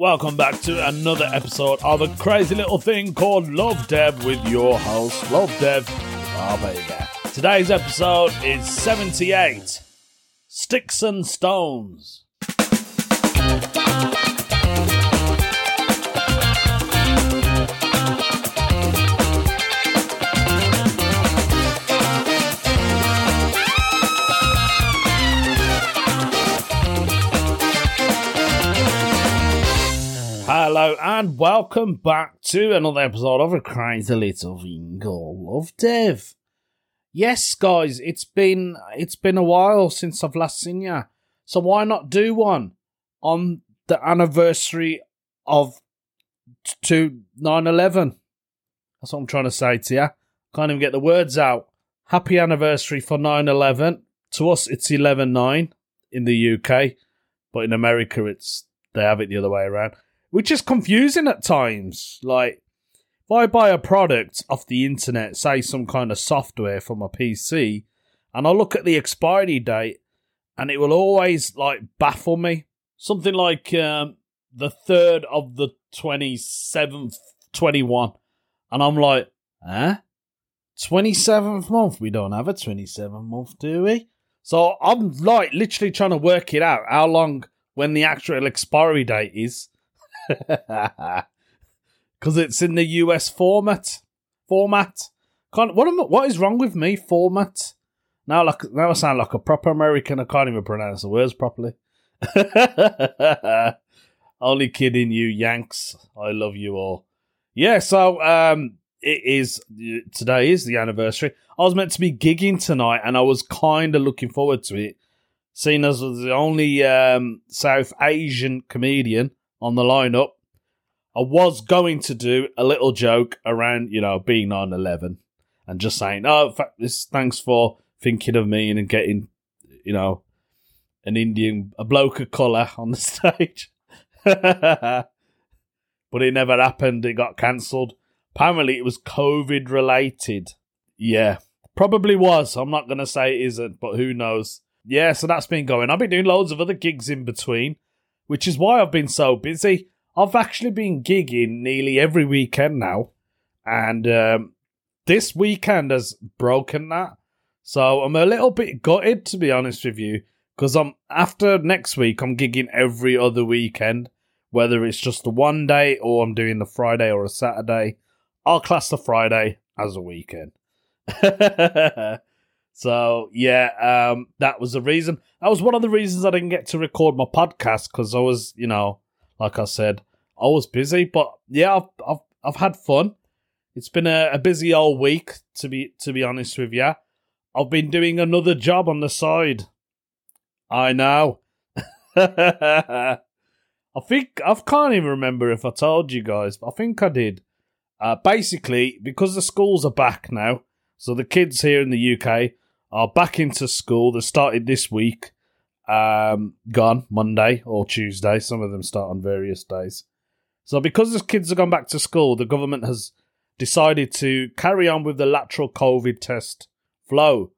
Welcome back to another episode of a crazy little thing called Love Dev with your host, Love Dev. Oh, baby. Today's episode is 78 Sticks and Stones. And welcome back to another episode of a crazy little thing Love Dev. Yes, guys, it's been it's been a while since I've last seen you, so why not do one on the anniversary of to 9-11? That's what I'm trying to say to you. Can't even get the words out. Happy anniversary for 9-11. To us, it's 11-9 in the UK, but in America, it's they have it the other way around which is confusing at times. Like, if I buy a product off the internet, say some kind of software for my PC, and I look at the expiry date, and it will always like baffle me. Something like um, the third of the twenty seventh, twenty one, and I'm like, huh? Twenty seventh month? We don't have a twenty seventh month, do we? So I'm like literally trying to work it out how long when the actual expiry date is because it's in the US format. Format. Can't, what am what is wrong with me? Format. Now, like now, I sound like a proper American. I can't even pronounce the words properly. Only kidding, you Yanks. I love you all. Yeah. So, um, it is today is the anniversary. I was meant to be gigging tonight, and I was kind of looking forward to it, seeing as the only um, South Asian comedian on the lineup. I was going to do a little joke around, you know, being 9 11 and just saying, oh, this, thanks for thinking of me and getting, you know, an Indian, a bloke of colour on the stage. but it never happened. It got cancelled. Apparently, it was COVID related. Yeah, probably was. I'm not going to say it isn't, but who knows? Yeah, so that's been going. I've been doing loads of other gigs in between which is why I've been so busy. I've actually been gigging nearly every weekend now, and um, this weekend has broken that. So I'm a little bit gutted, to be honest with you, because I'm after next week. I'm gigging every other weekend, whether it's just the one day or I'm doing the Friday or a Saturday. I'll class the Friday as a weekend. So yeah, um, that was the reason. That was one of the reasons I didn't get to record my podcast because I was, you know, like I said, I was busy. But yeah, I've I've, I've had fun. It's been a, a busy old week to be to be honest with you. I've been doing another job on the side. I know. I think I can't even remember if I told you guys, but I think I did. Uh, basically, because the schools are back now, so the kids here in the UK are back into school. They started this week. Um, gone Monday or Tuesday. Some of them start on various days. So because the kids have gone back to school, the government has decided to carry on with the lateral COVID test flow.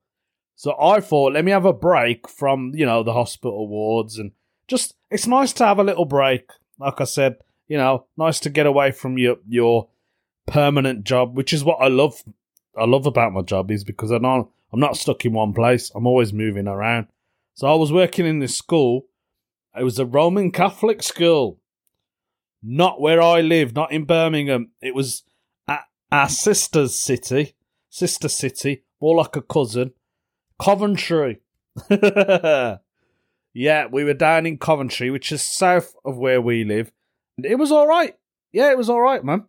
So I thought, let me have a break from, you know, the hospital wards and just, it's nice to have a little break. Like I said, you know, nice to get away from your, your permanent job, which is what I love. I love about my job is because I know I'm not stuck in one place. I'm always moving around. So I was working in this school. It was a Roman Catholic school. Not where I live, not in Birmingham. It was at our sister's city, sister city, more like a cousin, Coventry. yeah, we were down in Coventry, which is south of where we live. It was all right. Yeah, it was all right, man.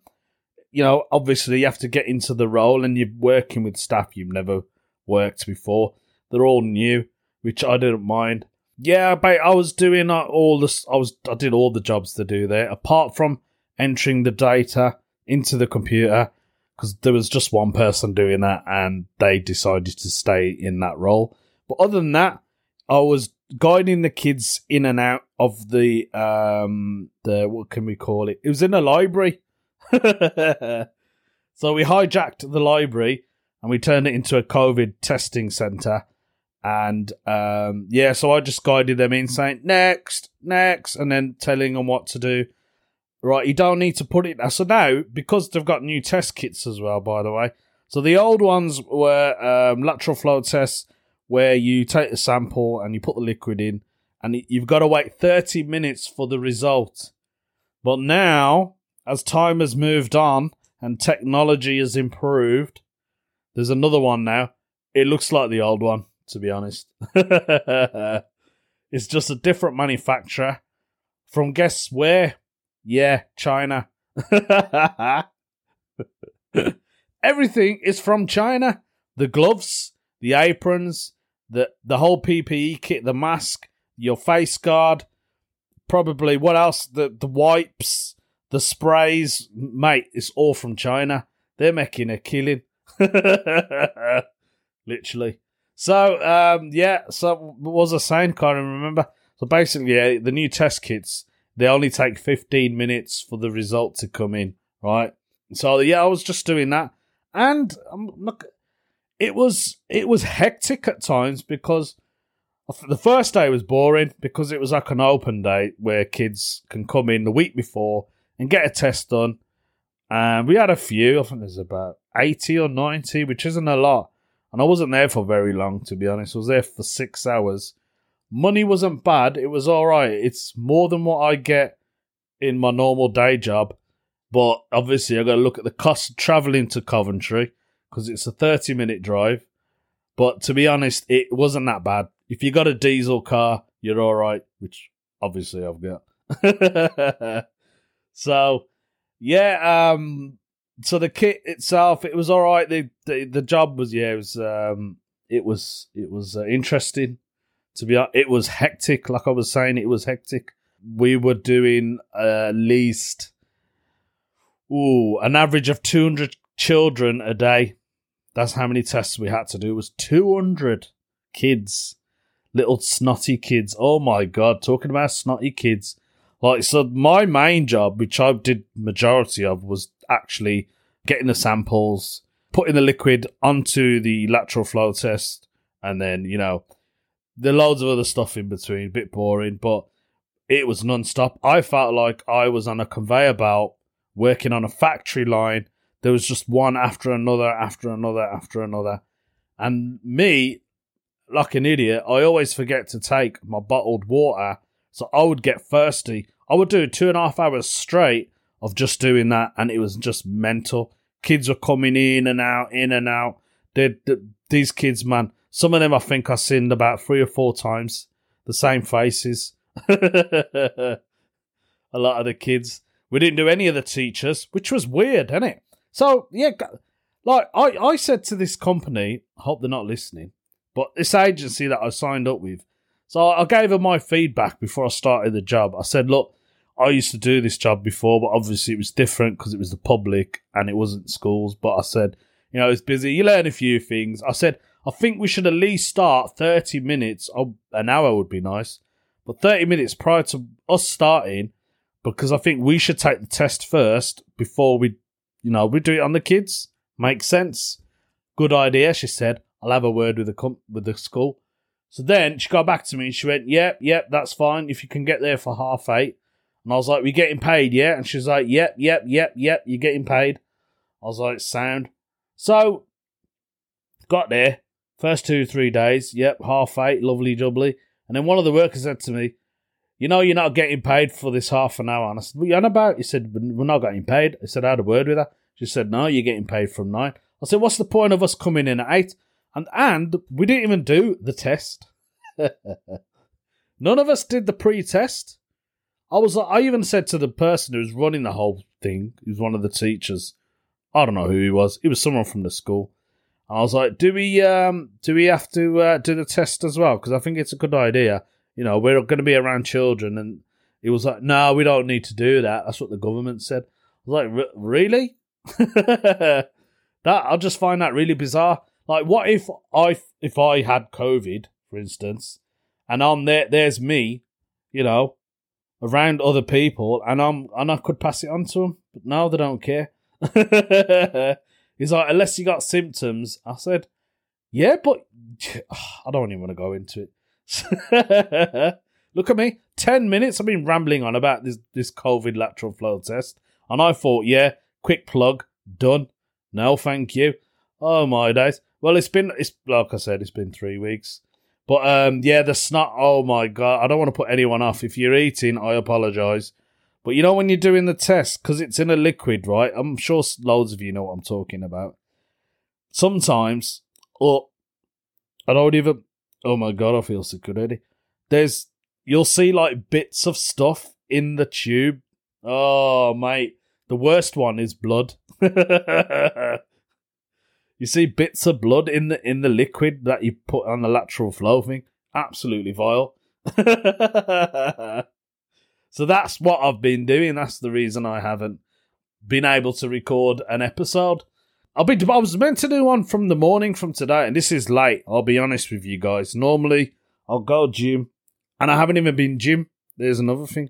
You know, obviously you have to get into the role and you're working with staff you've never worked before. They're all new, which I didn't mind. Yeah, but I was doing uh, all this. I was I did all the jobs to do there, apart from entering the data into the computer, because there was just one person doing that, and they decided to stay in that role. But other than that, I was guiding the kids in and out of the um the what can we call it? It was in a library. so we hijacked the library and we turned it into a COVID testing center. And um, yeah, so I just guided them in saying next, next, and then telling them what to do. right? You don't need to put it. So now, because they've got new test kits as well, by the way. So the old ones were um, lateral flow tests where you take a sample and you put the liquid in, and you've got to wait 30 minutes for the result. But now, as time has moved on and technology has improved, there's another one now. It looks like the old one, to be honest. it's just a different manufacturer from guess where? Yeah, China. Everything is from China. The gloves, the aprons, the the whole PPE kit, the mask, your face guard, probably what else? The the wipes, the sprays, mate. It's all from China. They're making a killing, literally. So um, yeah. So what was I saying? Can't remember. So basically, yeah, the new test kits they only take fifteen minutes for the result to come in. Right. So yeah, I was just doing that, and I'm look it was it was hectic at times because the first day was boring because it was like an open day where kids can come in the week before and get a test done. And we had a few, I think there's about 80 or 90, which isn't a lot. And I wasn't there for very long, to be honest. I was there for six hours. Money wasn't bad, it was all right. It's more than what I get in my normal day job. But obviously, I've got to look at the cost of traveling to Coventry because it's a 30 minute drive. But to be honest, it wasn't that bad. If you got a diesel car, you're all right, which obviously I've got. so, yeah, um, so the kit itself, it was all right. The, the, the job was, yeah, it was, um, it was, it was uh, interesting. To be honest, it was hectic. Like I was saying, it was hectic. We were doing uh, at least, ooh, an average of 200 children a day that's how many tests we had to do. It was 200 kids. Little snotty kids. Oh my god, talking about snotty kids. Like, so my main job, which I did majority of, was actually getting the samples, putting the liquid onto the lateral flow test, and then, you know, there loads of other stuff in between. A bit boring, but it was non-stop. I felt like I was on a conveyor belt working on a factory line there was just one after another, after another, after another. And me, like an idiot, I always forget to take my bottled water. So I would get thirsty. I would do two and a half hours straight of just doing that, and it was just mental. Kids were coming in and out, in and out. They, these kids, man, some of them I think I seen about three or four times. The same faces. a lot of the kids. We didn't do any of the teachers, which was weird, isn't it? So yeah, like I, I said to this company, I hope they're not listening, but this agency that I signed up with. So I gave them my feedback before I started the job. I said, look, I used to do this job before, but obviously it was different because it was the public and it wasn't schools. But I said, you know, it's busy. You learn a few things. I said, I think we should at least start 30 minutes. Oh, an hour would be nice. But 30 minutes prior to us starting, because I think we should take the test first before we you know, we do it on the kids. Makes sense. Good idea, she said. I'll have a word with the com- with the school. So then she got back to me and she went, Yep, yep, that's fine. If you can get there for half eight. And I was like, We getting paid, yeah? And she's like, Yep, yep, yep, yep, you're getting paid. I was like, Sound. So got there. First two, three days, yep, half eight, lovely jubbly. And then one of the workers said to me, you know, you're not getting paid for this half an hour. And I said, what are you on about? He said, we're not getting paid. I said, I had a word with her. She said, no, you're getting paid from nine. I said, what's the point of us coming in at eight? And, and we didn't even do the test. None of us did the pre-test. I was I even said to the person who was running the whole thing, who's one of the teachers, I don't know who he was. He was someone from the school. I was like, do we um do we have to uh, do the test as well? Because I think it's a good idea you know, we're going to be around children. And he was like, no, we don't need to do that. That's what the government said. I was like, really? that I just find that really bizarre. Like, what if I if I had COVID, for instance, and I'm there, there's me, you know, around other people, and I'm and I could pass it on to them, but now they don't care. He's like, unless you got symptoms. I said, yeah, but I don't even want to go into it. Look at me, ten minutes. I've been rambling on about this this COVID lateral flow test, and I thought, yeah, quick plug, done. No, thank you. Oh my days. Well, it's been it's like I said, it's been three weeks. But um, yeah, the snot. Oh my god, I don't want to put anyone off. If you're eating, I apologise. But you know when you're doing the test because it's in a liquid, right? I'm sure loads of you know what I'm talking about. Sometimes, or I don't even. Oh my god, I feel sick already. There's you'll see like bits of stuff in the tube. Oh mate, the worst one is blood. you see bits of blood in the in the liquid that you put on the lateral flow thing. Absolutely vile. so that's what I've been doing. That's the reason I haven't been able to record an episode. I'll be. I was meant to do one from the morning from today, and this is late. I'll be honest with you guys. Normally, I'll go gym, and I haven't even been gym. There's another thing.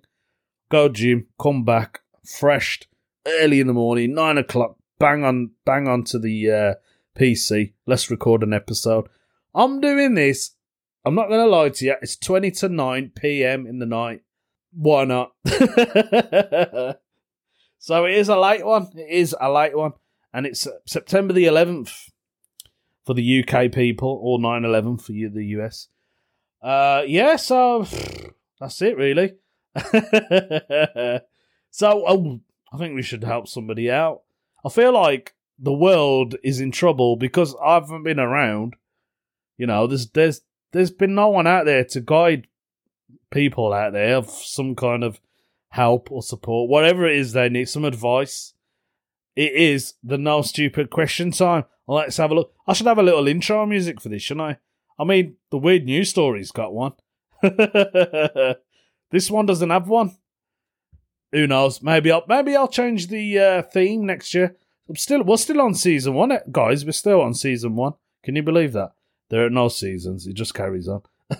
Go gym, come back, freshed, early in the morning, nine o'clock. Bang on, bang onto the uh, PC. Let's record an episode. I'm doing this. I'm not gonna lie to you. It's twenty to nine p.m. in the night. Why not? so it is a late one. It is a late one and it's September the 11th for the UK people, or 9 11 for you, the US. Uh, yeah, so that's it, really. so oh, I think we should help somebody out. I feel like the world is in trouble because I haven't been around. You know, there's there's there's been no one out there to guide people out there of some kind of help or support, whatever it is they need, some advice it is the no stupid question time. Let's have a look. I should have a little intro music for this, shouldn't I? I mean, the weird news story's got one. this one doesn't have one. Who knows? Maybe I'll maybe I'll change the uh, theme next year. I'm still we're still on season one, eh, guys. We're still on season one. Can you believe that? There are no seasons. It just carries on.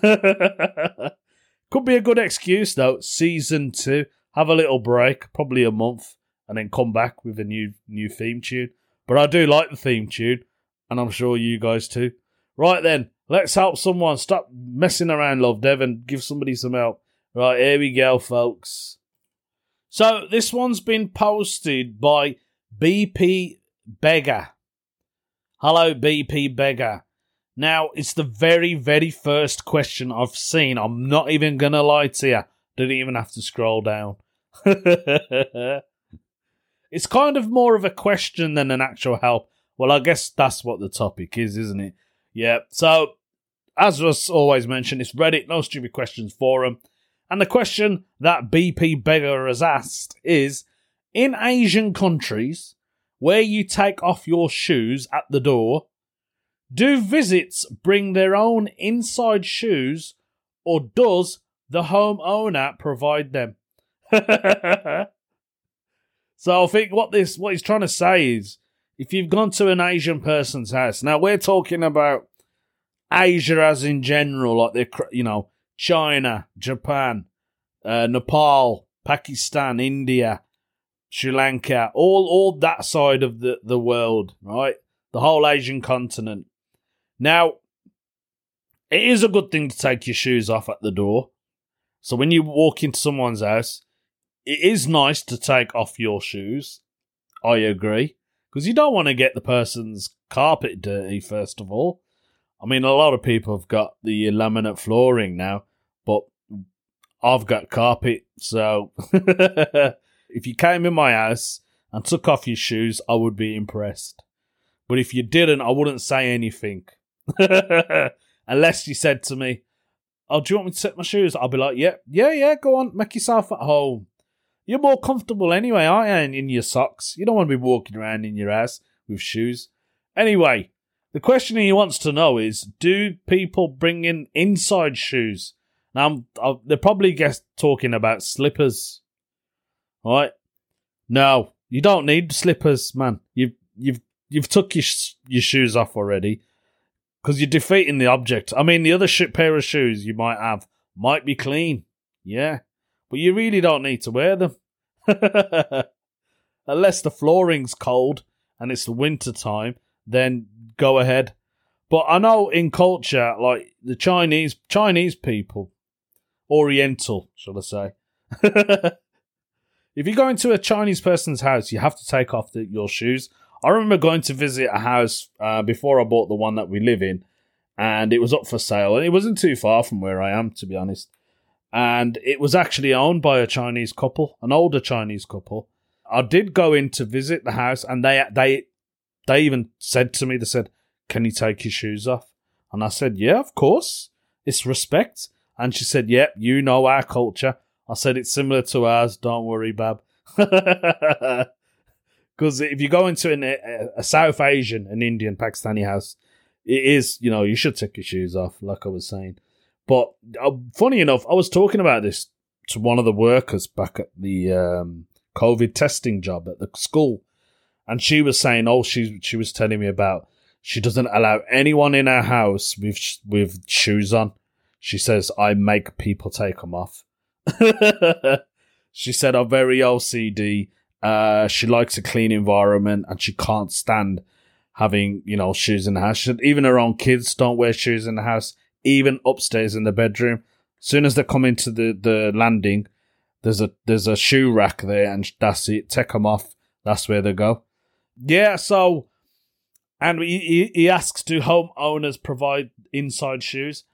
Could be a good excuse though. Season two. Have a little break, probably a month and then come back with a new new theme tune. But I do like the theme tune, and I'm sure you guys too. Right then, let's help someone. Stop messing around, love Devon. Give somebody some help. Right, here we go, folks. So this one's been posted by BP Beggar. Hello, BP Beggar. Now, it's the very, very first question I've seen. I'm not even going to lie to you. Didn't even have to scroll down. It's kind of more of a question than an actual help. Well, I guess that's what the topic is, isn't it? Yeah. So, as was always mentioned, it's Reddit, no stupid questions forum. And the question that BP Beggar has asked is In Asian countries where you take off your shoes at the door, do visits bring their own inside shoes or does the homeowner provide them? So I think what this what he's trying to say is if you've gone to an Asian person's house, now we're talking about Asia as in general, like the you know China, Japan, uh, Nepal, Pakistan, India, Sri Lanka, all all that side of the the world, right? The whole Asian continent. Now, it is a good thing to take your shoes off at the door. So when you walk into someone's house, it is nice to take off your shoes. I agree. Because you don't want to get the person's carpet dirty, first of all. I mean, a lot of people have got the laminate flooring now, but I've got carpet, so if you came in my house and took off your shoes, I would be impressed. But if you didn't, I wouldn't say anything. Unless you said to me, Oh, do you want me to set my shoes? I'll be like, Yeah, yeah, yeah, go on, make yourself at home. You're more comfortable anyway, aren't you, in your socks? You don't want to be walking around in your ass with shoes. Anyway, the question he wants to know is do people bring in inside shoes? Now, I'm, I'm, they're probably guess, talking about slippers. Right? No, you don't need slippers, man. You've, you've, you've took your, your shoes off already because you're defeating the object. I mean, the other sh- pair of shoes you might have might be clean. Yeah but you really don't need to wear them. Unless the flooring's cold and it's the winter time, then go ahead. But I know in culture, like the Chinese Chinese people, Oriental, shall I say. if you go into a Chinese person's house, you have to take off the, your shoes. I remember going to visit a house uh, before I bought the one that we live in, and it was up for sale. And it wasn't too far from where I am, to be honest. And it was actually owned by a Chinese couple, an older Chinese couple. I did go in to visit the house, and they they they even said to me, they said, "Can you take your shoes off?" And I said, "Yeah, of course. It's respect." And she said, "Yep, yeah, you know our culture." I said, "It's similar to ours. Don't worry, Bab." Because if you go into an, a, a South Asian, an Indian, Pakistani house, it is, you know, you should take your shoes off, like I was saying. But uh, funny enough, I was talking about this to one of the workers back at the um, COVID testing job at the school, and she was saying, "Oh, she she was telling me about she doesn't allow anyone in her house with with shoes on. She says I make people take them off." she said I'm very OCD. Uh, she likes a clean environment, and she can't stand having you know shoes in the house. Said, even her own kids don't wear shoes in the house, even upstairs in the bedroom. As soon as they come into the, the landing, there's a there's a shoe rack there, and that's it. Take them off. That's where they go. Yeah. So, and he, he asks, do homeowners provide inside shoes?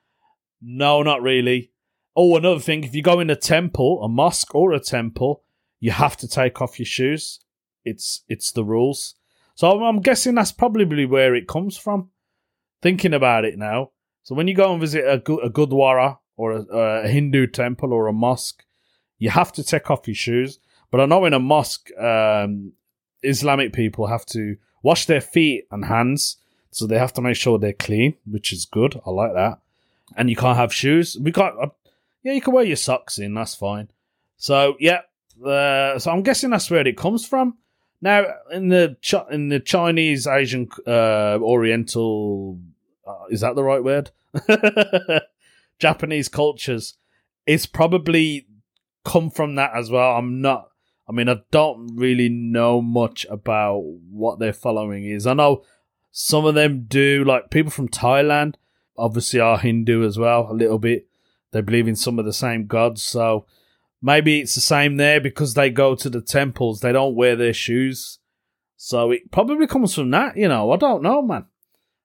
No, not really. Oh, another thing, if you go in a temple, a mosque or a temple, you have to take off your shoes. It's it's the rules. So I'm, guessing that's probably where it comes from. Thinking about it now. So when you go and visit a, a Gurdwara or a, a, Hindu temple or a mosque, you have to take off your shoes. But I know in a mosque, um, Islamic people have to wash their feet and hands. So they have to make sure they're clean, which is good. I like that. And you can't have shoes. We can't. Yeah, you can wear your socks in. That's fine. So yeah. Uh, so I'm guessing that's where it comes from. Now, in the Ch- in the Chinese, Asian, uh, Oriental, uh, is that the right word? Japanese cultures, it's probably come from that as well. I'm not. I mean, I don't really know much about what their following is. I know some of them do, like people from Thailand, obviously are Hindu as well, a little bit. They believe in some of the same gods, so Maybe it's the same there because they go to the temples, they don't wear their shoes. So it probably comes from that, you know. I don't know, man.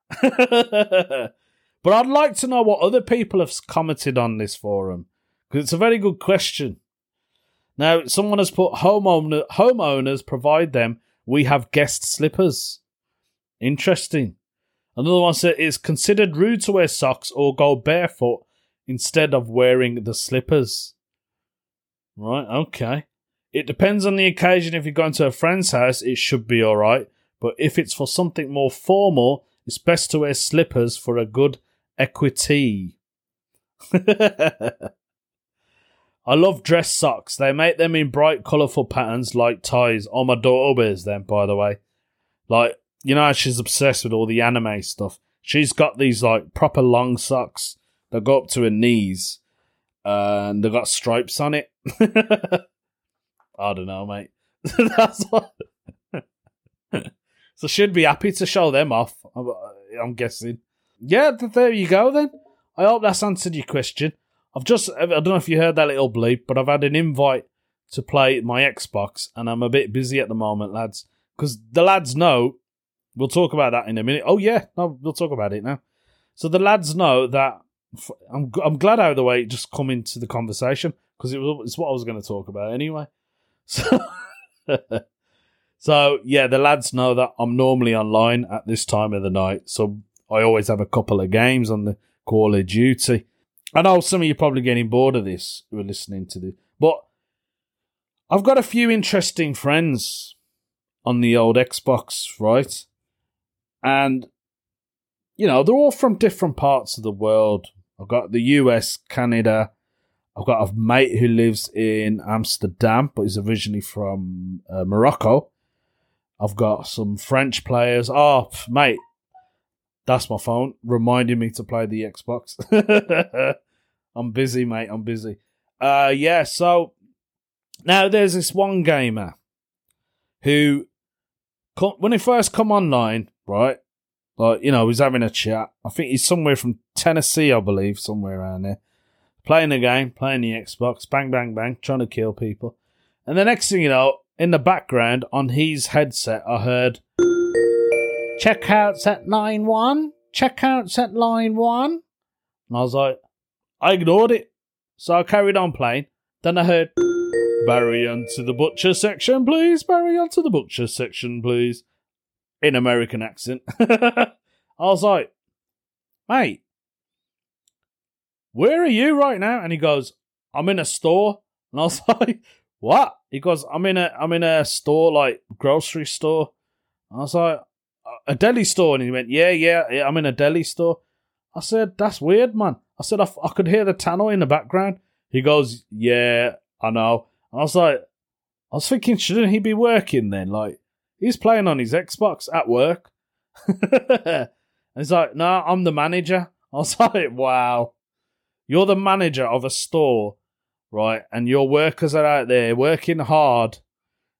but I'd like to know what other people have commented on this forum because it's a very good question. Now, someone has put homeowner, homeowners provide them. We have guest slippers. Interesting. Another one said it's considered rude to wear socks or go barefoot instead of wearing the slippers. Right, okay. It depends on the occasion. If you're going to a friend's house, it should be alright. But if it's for something more formal, it's best to wear slippers for a good equity. I love dress socks. They make them in bright, colourful patterns like ties. Oh, my daughter wears them, by the way. Like, you know, she's obsessed with all the anime stuff. She's got these, like, proper long socks that go up to her knees. Uh, and they've got stripes on it. I don't know, mate. That's what. so should be happy to show them off. I'm, I'm guessing. Yeah, there you go then. I hope that's answered your question. I've just I don't know if you heard that little bleep, but I've had an invite to play my Xbox, and I'm a bit busy at the moment, lads. Because the lads know. We'll talk about that in a minute. Oh yeah, no, we'll talk about it now. So the lads know that I'm I'm glad out of the way it just come into the conversation because it was it's what I was going to talk about anyway. So, so yeah, the lads know that I'm normally online at this time of the night, so I always have a couple of games on the Call of Duty. I know some of you are probably getting bored of this who are listening to this, but I've got a few interesting friends on the old Xbox, right? And you know, they're all from different parts of the world. I've got the US, Canada, I've got a mate who lives in Amsterdam, but he's originally from uh, Morocco. I've got some French players. Oh, mate, that's my phone reminding me to play the Xbox. I'm busy, mate. I'm busy. Uh, yeah. So now there's this one gamer who, when he first come online, right? Like you know, he's having a chat. I think he's somewhere from Tennessee, I believe, somewhere around there playing the game, playing the Xbox, bang, bang, bang, trying to kill people. And the next thing you know, in the background on his headset, I heard checkouts at line one, checkouts at line one. And I was like, I ignored it. So I carried on playing. Then I heard, Barry onto the butcher section, please. Barry onto the butcher section, please. In American accent. I was like, mate, where are you right now? And he goes, I'm in a store. And I was like, what? He goes, I'm in a, I'm in a store, like grocery store. I was like, a deli store. And he went, yeah, yeah, yeah, I'm in a deli store. I said, that's weird, man. I said, I, I could hear the tannoy in the background. He goes, yeah, I know. I was like, I was thinking, shouldn't he be working then? Like, he's playing on his Xbox at work. and he's like, no, I'm the manager. I was like, wow. You're the manager of a store, right? And your workers are out there working hard,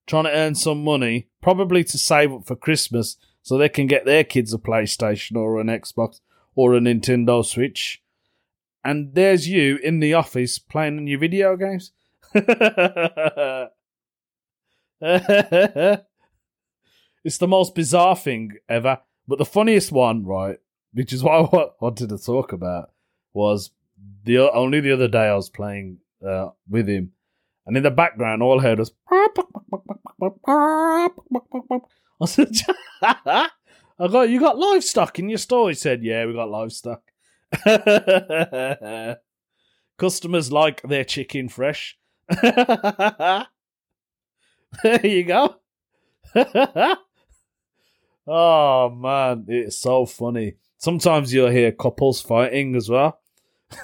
trying to earn some money, probably to save up for Christmas so they can get their kids a PlayStation or an Xbox or a Nintendo Switch. And there's you in the office playing your video games. it's the most bizarre thing ever. But the funniest one, right, which is what I wanted to talk about, was the only the other day I was playing uh, with him, and in the background, all I heard was. I said, "I got you got livestock in your store." He said, "Yeah, we got livestock." Customers like their chicken fresh. there you go. Oh man, it's so funny. Sometimes you'll hear couples fighting as well.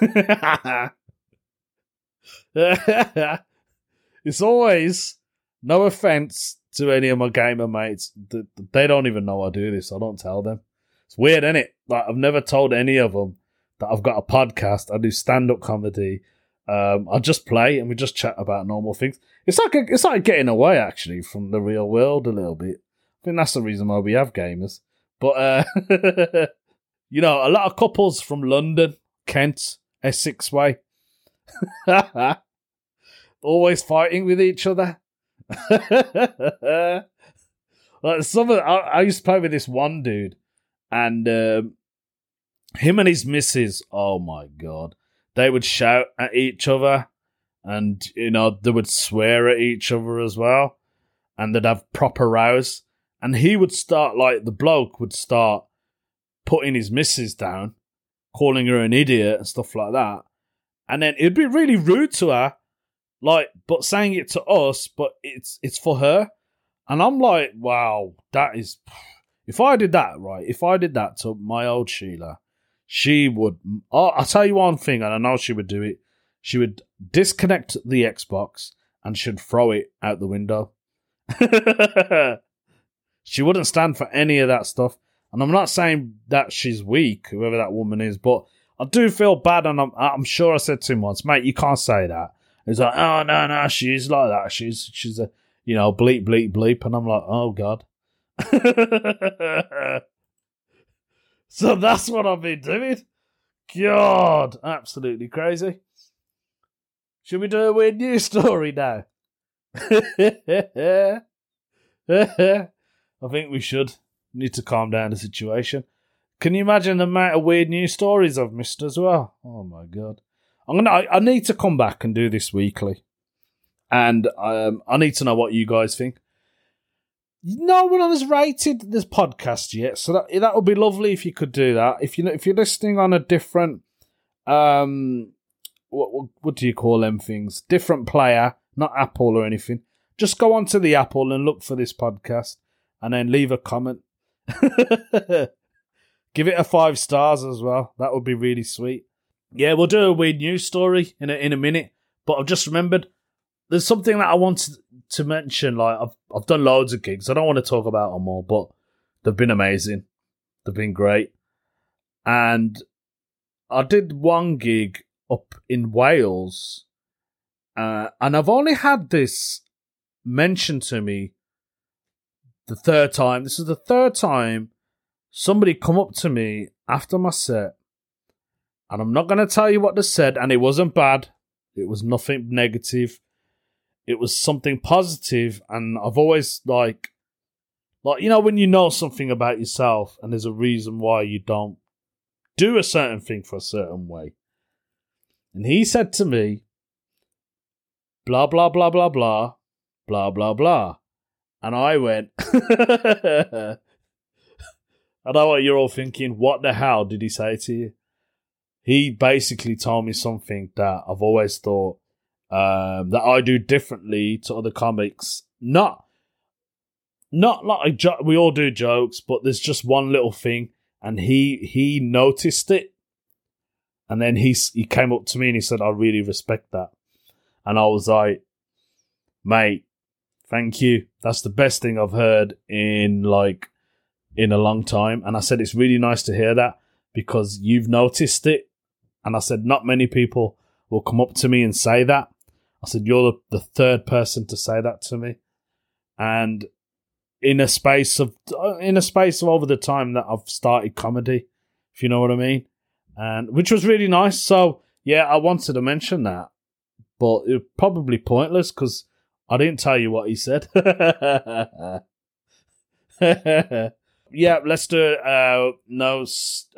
it's always no offense to any of my gamer mates. They don't even know I do this. I don't tell them. It's weird, isn't it? Like I've never told any of them that I've got a podcast. I do stand up comedy. Um, I just play and we just chat about normal things. It's like a, it's like getting away actually from the real world a little bit. I think that's the reason why we have gamers. But uh, you know, a lot of couples from London, Kent, Essex way, always fighting with each other. like some of I, I, used to play with this one dude, and um, him and his missus. Oh my god, they would shout at each other, and you know they would swear at each other as well, and they'd have proper rows. And he would start like the bloke would start putting his missus down, calling her an idiot and stuff like that. And then it'd be really rude to her, like, but saying it to us, but it's it's for her. And I'm like, wow, that is. If I did that, right? If I did that to my old Sheila, she would. I'll, I'll tell you one thing, and I know she would do it. She would disconnect the Xbox and should throw it out the window. she wouldn't stand for any of that stuff. And I'm not saying that she's weak, whoever that woman is, but I do feel bad. And I'm, I'm sure I said to him once, mate, you can't say that. He's like, oh, no, no, she's like that. She's, she's a, you know, bleep, bleep, bleep. And I'm like, oh, God. So that's what I've been doing. God, absolutely crazy. Should we do a weird news story now? I think we should. Need to calm down the situation. Can you imagine the amount of weird news stories I've missed as well? Oh my god! I'm gonna. I, I need to come back and do this weekly, and um, I need to know what you guys think no one has rated this podcast yet, so that that would be lovely if you could do that. If you if you're listening on a different um, what, what what do you call them things? Different player, not Apple or anything. Just go onto the Apple and look for this podcast, and then leave a comment. Give it a five stars as well. That would be really sweet. Yeah, we'll do a weird news story in a, in a minute. But I've just remembered there's something that I wanted to mention. Like I've I've done loads of gigs. I don't want to talk about them all, but they've been amazing. They've been great, and I did one gig up in Wales, uh, and I've only had this mentioned to me the third time. This is the third time somebody come up to me after my set And I'm not going to tell you what they said, and it wasn't bad. It was nothing negative. It was something positive, and I've always like, like you know, when you know something about yourself, and there's a reason why you don't do a certain thing for a certain way. And he said to me, blah blah blah blah blah, blah blah blah, and I went. I know what you're all thinking. What the hell did he say to you? He basically told me something that I've always thought um, that I do differently to other comics. Not, not like jo- we all do jokes, but there's just one little thing, and he he noticed it, and then he he came up to me and he said, "I really respect that," and I was like, "Mate, thank you. That's the best thing I've heard in like." in a long time. And I said, it's really nice to hear that because you've noticed it. And I said, not many people will come up to me and say that. I said, you're the, the third person to say that to me. And in a space of, uh, in a space of over the time that I've started comedy, if you know what I mean. And which was really nice. So yeah, I wanted to mention that, but it was probably pointless because I didn't tell you what he said. yeah, let's do uh no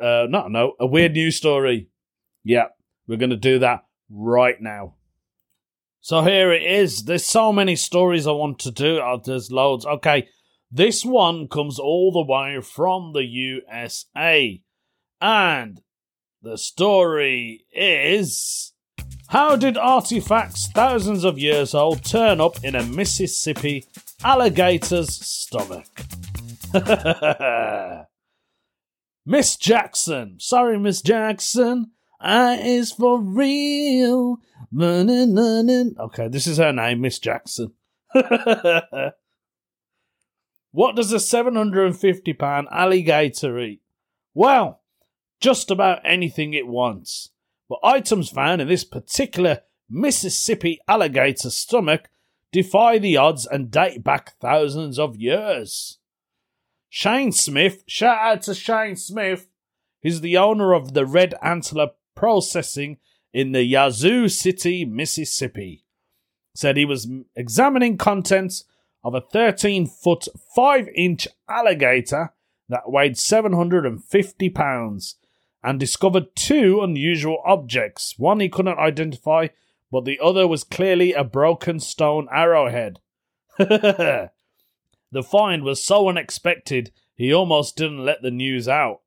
uh not no a weird news story. Yeah, we're gonna do that right now. So here it is. There's so many stories I want to do. Oh, there's loads. Okay, this one comes all the way from the USA, and the story is. How did artifacts thousands of years old turn up in a Mississippi alligator's stomach? Miss Jackson. Sorry, Miss Jackson. I is for real. Okay, this is her name, Miss Jackson. what does a 750 pound alligator eat? Well, just about anything it wants. Items found in this particular Mississippi alligator stomach defy the odds and date back thousands of years. Shane Smith, shout out to Shane Smith, He's the owner of the Red Antler Processing in the Yazoo City, Mississippi. Said he was examining contents of a 13 foot 5 inch alligator that weighed 750 pounds and discovered two unusual objects. One he couldn't identify, but the other was clearly a broken stone arrowhead. The find was so unexpected, he almost didn't let the news out.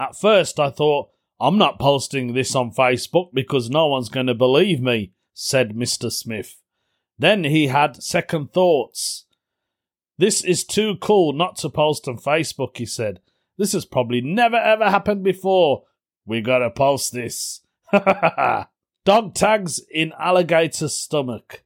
At first, I thought, I'm not posting this on Facebook because no one's going to believe me, said Mr. Smith. Then he had second thoughts. This is too cool not to post on Facebook, he said. This has probably never ever happened before. We gotta post this. Dog tags in alligator's stomach.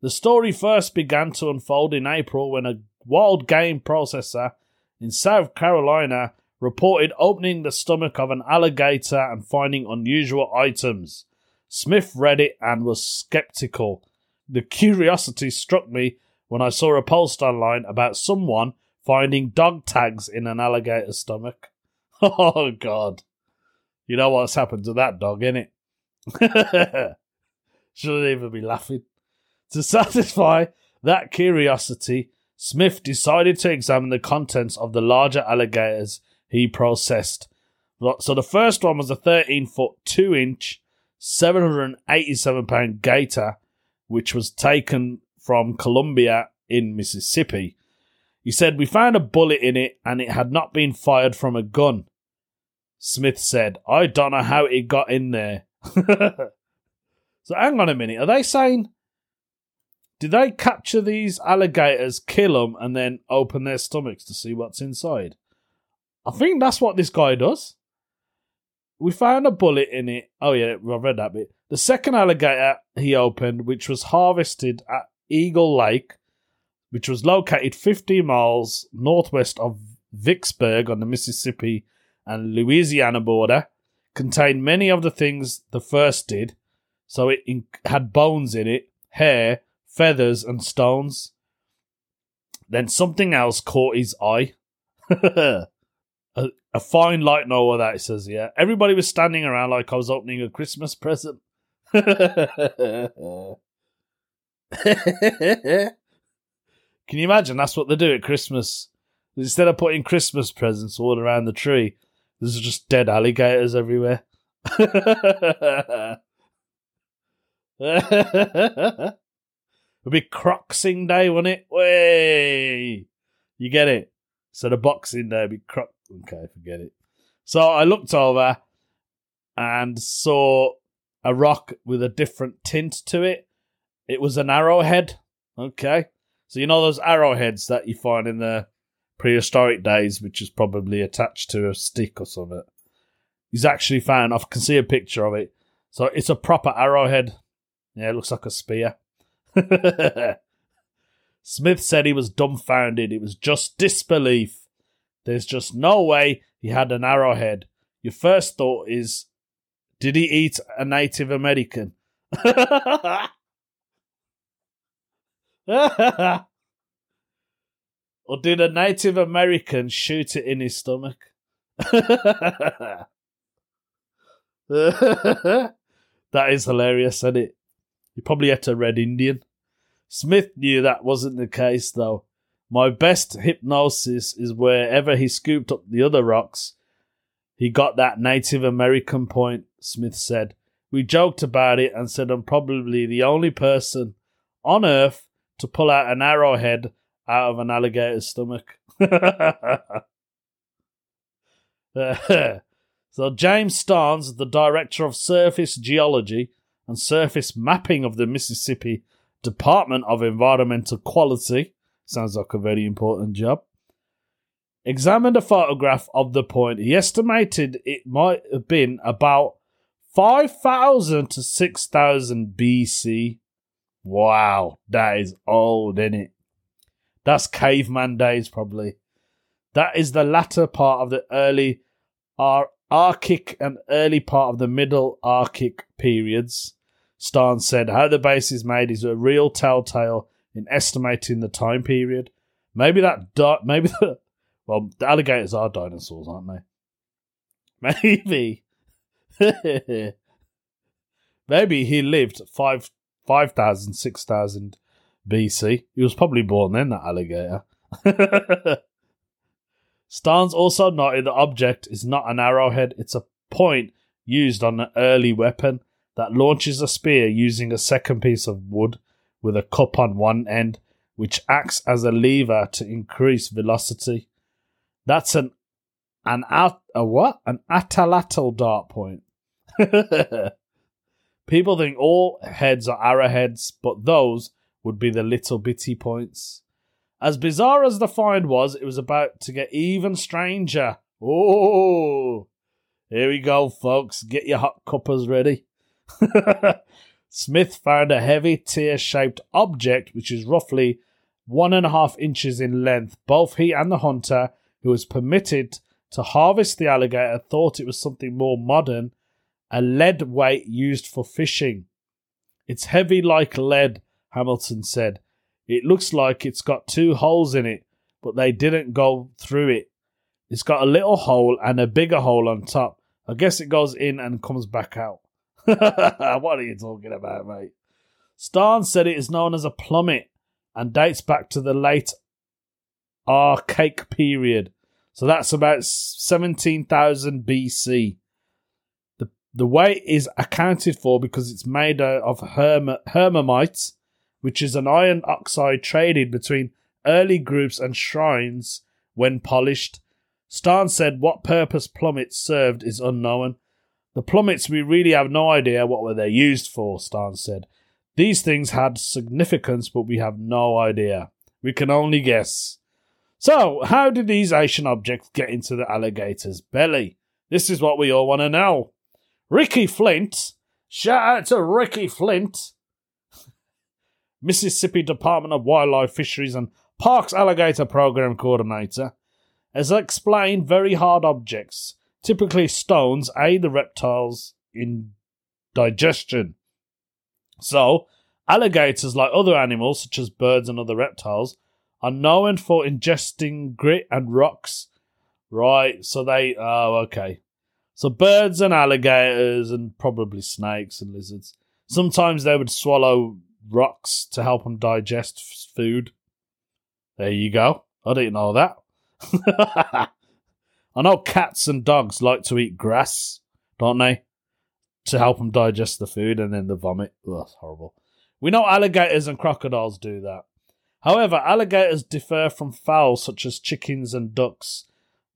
The story first began to unfold in April when a wild game processor in South Carolina reported opening the stomach of an alligator and finding unusual items. Smith read it and was skeptical. The curiosity struck me when I saw a post online about someone finding dog tags in an alligator stomach. Oh, God. You know what's happened to that dog, innit? Shouldn't even be laughing. To satisfy that curiosity, Smith decided to examine the contents of the larger alligators he processed. So the first one was a 13 foot 2 inch, 787 pound gator, which was taken from Columbia in Mississippi. He said, We found a bullet in it and it had not been fired from a gun. Smith said, I don't know how it got in there. so hang on a minute. Are they saying did they capture these alligators, kill them, and then open their stomachs to see what's inside? I think that's what this guy does. We found a bullet in it. Oh, yeah, I read that bit. The second alligator he opened, which was harvested at Eagle Lake, which was located 50 miles northwest of Vicksburg on the Mississippi and Louisiana border, contained many of the things the first did. So it had bones in it, hair, feathers, and stones. Then something else caught his eye. a, A fine light what that says, yeah. Everybody was standing around like I was opening a Christmas present. Can you imagine? That's what they do at Christmas. Instead of putting Christmas presents all around the tree, there's just dead alligators everywhere. It'll be Croxing Day, won't it? Way, you get it. So the Boxing Day, be Croc. Okay, forget it. So I looked over and saw a rock with a different tint to it. It was an arrowhead. Okay, so you know those arrowheads that you find in the prehistoric days, which is probably attached to a stick or something. He's actually found. I can see a picture of it. So it's a proper arrowhead. Yeah, it looks like a spear. Smith said he was dumbfounded. It was just disbelief. There's just no way he had an arrowhead. Your first thought is, did he eat a Native American? or did a Native American shoot it in his stomach? that is hilarious, isn't it? He probably ate a red Indian. Smith knew that wasn't the case, though. My best hypnosis is wherever he scooped up the other rocks, he got that Native American point, Smith said. We joked about it and said I'm probably the only person on earth to pull out an arrowhead out of an alligator's stomach. so James Starnes, the director of surface geology, and surface mapping of the Mississippi Department of Environmental Quality. Sounds like a very important job. Examined a photograph of the point. He estimated it might have been about 5,000 to 6,000 BC. Wow, that is old, isn't it? That's caveman days, probably. That is the latter part of the early Ar- Arctic and early part of the Middle Arctic periods. Starnes said, How the base is made is a real telltale in estimating the time period. Maybe that, di- maybe the, well, the alligators are dinosaurs, aren't they? Maybe, maybe he lived five, 5,000, 6,000 BC. He was probably born then, that alligator. Starnes also noted the object is not an arrowhead, it's a point used on an early weapon that launches a spear using a second piece of wood with a cup on one end, which acts as a lever to increase velocity. That's an an a what? An atlatl dart point. People think all heads are arrowheads, but those would be the little bitty points. As bizarre as the find was, it was about to get even stranger. Oh, here we go, folks. Get your hot cuppers ready. Smith found a heavy tear shaped object which is roughly one and a half inches in length. Both he and the hunter, who was permitted to harvest the alligator, thought it was something more modern a lead weight used for fishing. It's heavy like lead, Hamilton said. It looks like it's got two holes in it, but they didn't go through it. It's got a little hole and a bigger hole on top. I guess it goes in and comes back out. what are you talking about, mate? Starnes said it is known as a plummet and dates back to the late Archaic period. So that's about 17,000 BC. The, the weight is accounted for because it's made of herm- hermamite, which is an iron oxide traded between early groups and shrines when polished. Starnes said what purpose plummets served is unknown, the plummets, we really have no idea what were they used for, Starnes said. These things had significance, but we have no idea. We can only guess. So, how did these Asian objects get into the alligator's belly? This is what we all want to know. Ricky Flint, shout out to Ricky Flint, Mississippi Department of Wildlife, Fisheries and Parks Alligator Program Coordinator, has explained very hard objects Typically, stones aid the reptiles in digestion. So, alligators, like other animals such as birds and other reptiles, are known for ingesting grit and rocks. Right, so they. Oh, okay. So birds and alligators and probably snakes and lizards. Sometimes they would swallow rocks to help them digest food. There you go. I didn't know that. I know cats and dogs like to eat grass, don't they? To help them digest the food and then the vomit. Ugh, that's horrible. We know alligators and crocodiles do that. However, alligators differ from fowls such as chickens and ducks.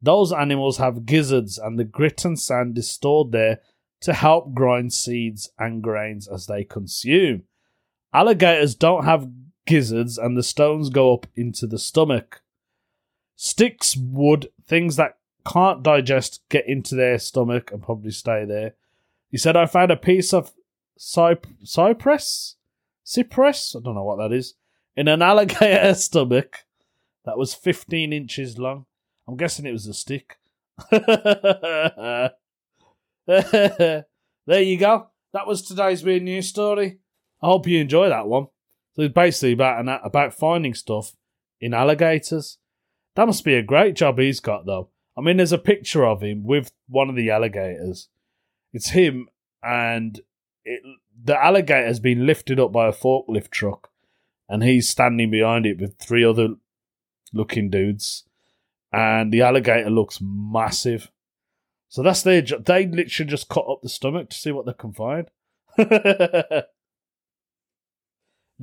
Those animals have gizzards, and the grit and sand is stored there to help grind seeds and grains as they consume. Alligators don't have gizzards, and the stones go up into the stomach. Sticks, wood, things that can't digest get into their stomach and probably stay there. He said, I found a piece of cyp- cypress? Cypress? I don't know what that is. In an alligator stomach that was 15 inches long. I'm guessing it was a stick. there you go. That was today's weird news story. I hope you enjoy that one. So it's basically about an, about finding stuff in alligators. That must be a great job he's got, though. I mean, there's a picture of him with one of the alligators. It's him, and it, the alligator has been lifted up by a forklift truck, and he's standing behind it with three other looking dudes and the alligator looks massive. So that's their job. They literally just cut up the stomach to see what they can find.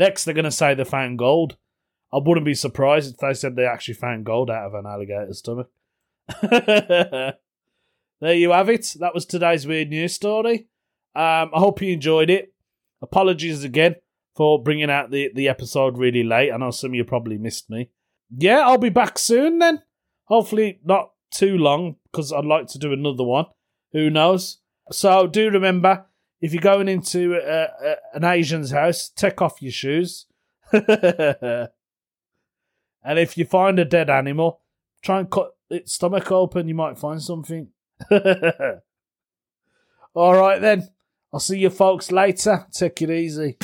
Next, they're going to say they found gold. I wouldn't be surprised if they said they actually found gold out of an alligator's stomach. there you have it. That was today's weird news story. Um, I hope you enjoyed it. Apologies again for bringing out the, the episode really late. I know some of you probably missed me. Yeah, I'll be back soon then. Hopefully, not too long because I'd like to do another one. Who knows? So, do remember if you're going into an Asian's house, take off your shoes. and if you find a dead animal, try and cut its stomach open. You might find something. All right, then. I'll see you folks later. Take it easy.